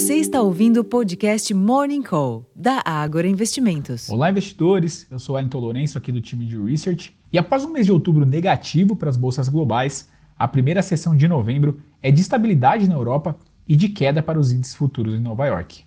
Você está ouvindo o podcast Morning Call, da Ágora Investimentos. Olá, investidores. Eu sou Wellington Lourenço, aqui do time de Research. E após um mês de outubro negativo para as bolsas globais, a primeira sessão de novembro é de estabilidade na Europa e de queda para os índices futuros em Nova York.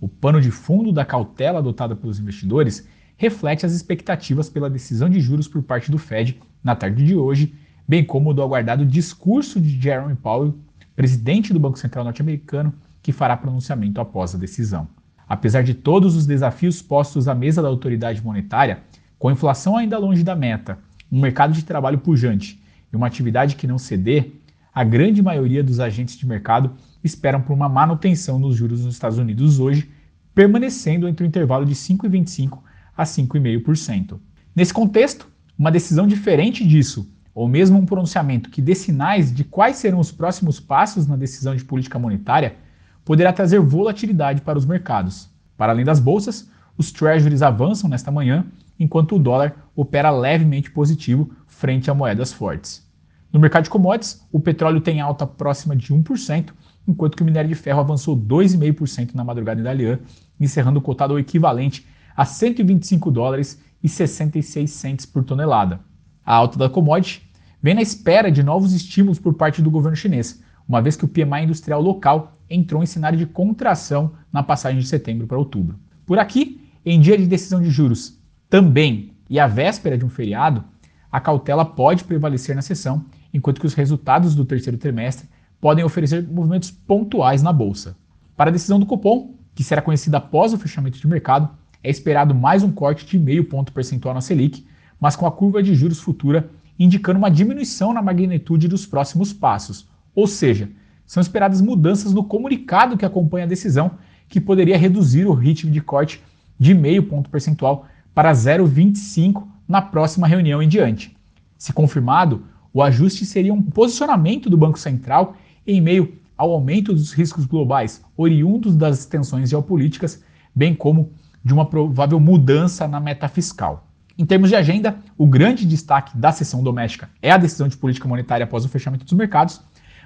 O pano de fundo da cautela adotada pelos investidores reflete as expectativas pela decisão de juros por parte do Fed na tarde de hoje, bem como do aguardado discurso de Jerome Powell, presidente do Banco Central norte-americano, que fará pronunciamento após a decisão. Apesar de todos os desafios postos à mesa da autoridade monetária, com a inflação ainda longe da meta, um mercado de trabalho pujante e uma atividade que não ceder, a grande maioria dos agentes de mercado esperam por uma manutenção nos juros nos Estados Unidos hoje, permanecendo entre o intervalo de 5,25% a 5,5%. Nesse contexto, uma decisão diferente disso, ou mesmo um pronunciamento que dê sinais de quais serão os próximos passos na decisão de política monetária, poderá trazer volatilidade para os mercados. Para além das bolsas, os treasuries avançam nesta manhã, enquanto o dólar opera levemente positivo frente a moedas fortes. No mercado de commodities, o petróleo tem alta próxima de 1%, enquanto que o minério de ferro avançou 2,5% na madrugada em Dalian, encerrando o cotado ao equivalente a 125 dólares e 66 centes por tonelada. A alta da commodity vem na espera de novos estímulos por parte do governo chinês, uma vez que o PMI industrial local entrou em cenário de contração na passagem de setembro para outubro. Por aqui, em dia de decisão de juros também e à véspera de um feriado, a cautela pode prevalecer na sessão, enquanto que os resultados do terceiro trimestre podem oferecer movimentos pontuais na bolsa. Para a decisão do cupom, que será conhecida após o fechamento de mercado, é esperado mais um corte de meio ponto percentual na Selic, mas com a curva de juros futura indicando uma diminuição na magnitude dos próximos passos, ou seja, são esperadas mudanças no comunicado que acompanha a decisão, que poderia reduzir o ritmo de corte de meio ponto percentual para 0,25 na próxima reunião em diante. Se confirmado, o ajuste seria um posicionamento do Banco Central em meio ao aumento dos riscos globais oriundos das tensões geopolíticas, bem como de uma provável mudança na meta fiscal. Em termos de agenda, o grande destaque da sessão doméstica é a decisão de política monetária após o fechamento dos mercados,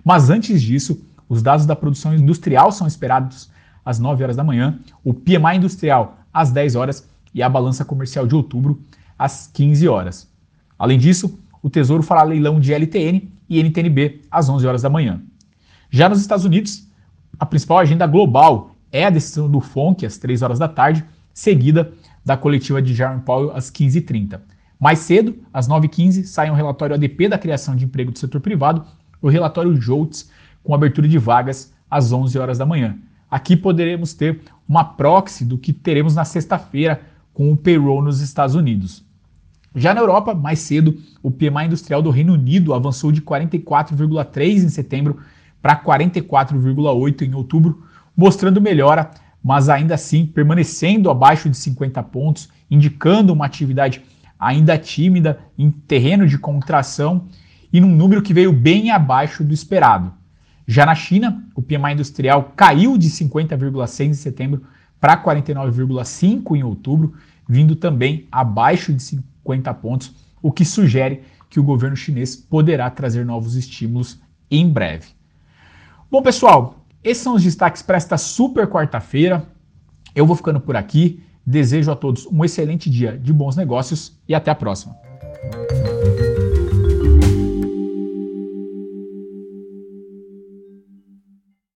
mas antes disso, os dados da produção industrial são esperados às 9 horas da manhã, o PMI industrial às 10 horas e a balança comercial de outubro às 15 horas. Além disso, o Tesouro fará leilão de LTN e NTNB às 11 horas da manhã. Já nos Estados Unidos, a principal agenda global é a decisão do FONC às 3 horas da tarde, seguida da coletiva de Jerome Powell às 15h30. Mais cedo, às 9h15, sai um relatório ADP da criação de emprego do setor privado o relatório JOLTS com abertura de vagas às 11 horas da manhã. Aqui poderemos ter uma proxy do que teremos na sexta-feira com o payroll nos Estados Unidos. Já na Europa, mais cedo, o PMI industrial do Reino Unido avançou de 44,3 em setembro para 44,8 em outubro, mostrando melhora, mas ainda assim permanecendo abaixo de 50 pontos, indicando uma atividade ainda tímida em terreno de contração e num número que veio bem abaixo do esperado. Já na China, o PMI industrial caiu de 50,6 em setembro para 49,5 em outubro, vindo também abaixo de 50 pontos, o que sugere que o governo chinês poderá trazer novos estímulos em breve. Bom, pessoal, esses são os destaques para esta super quarta-feira. Eu vou ficando por aqui. Desejo a todos um excelente dia de bons negócios e até a próxima.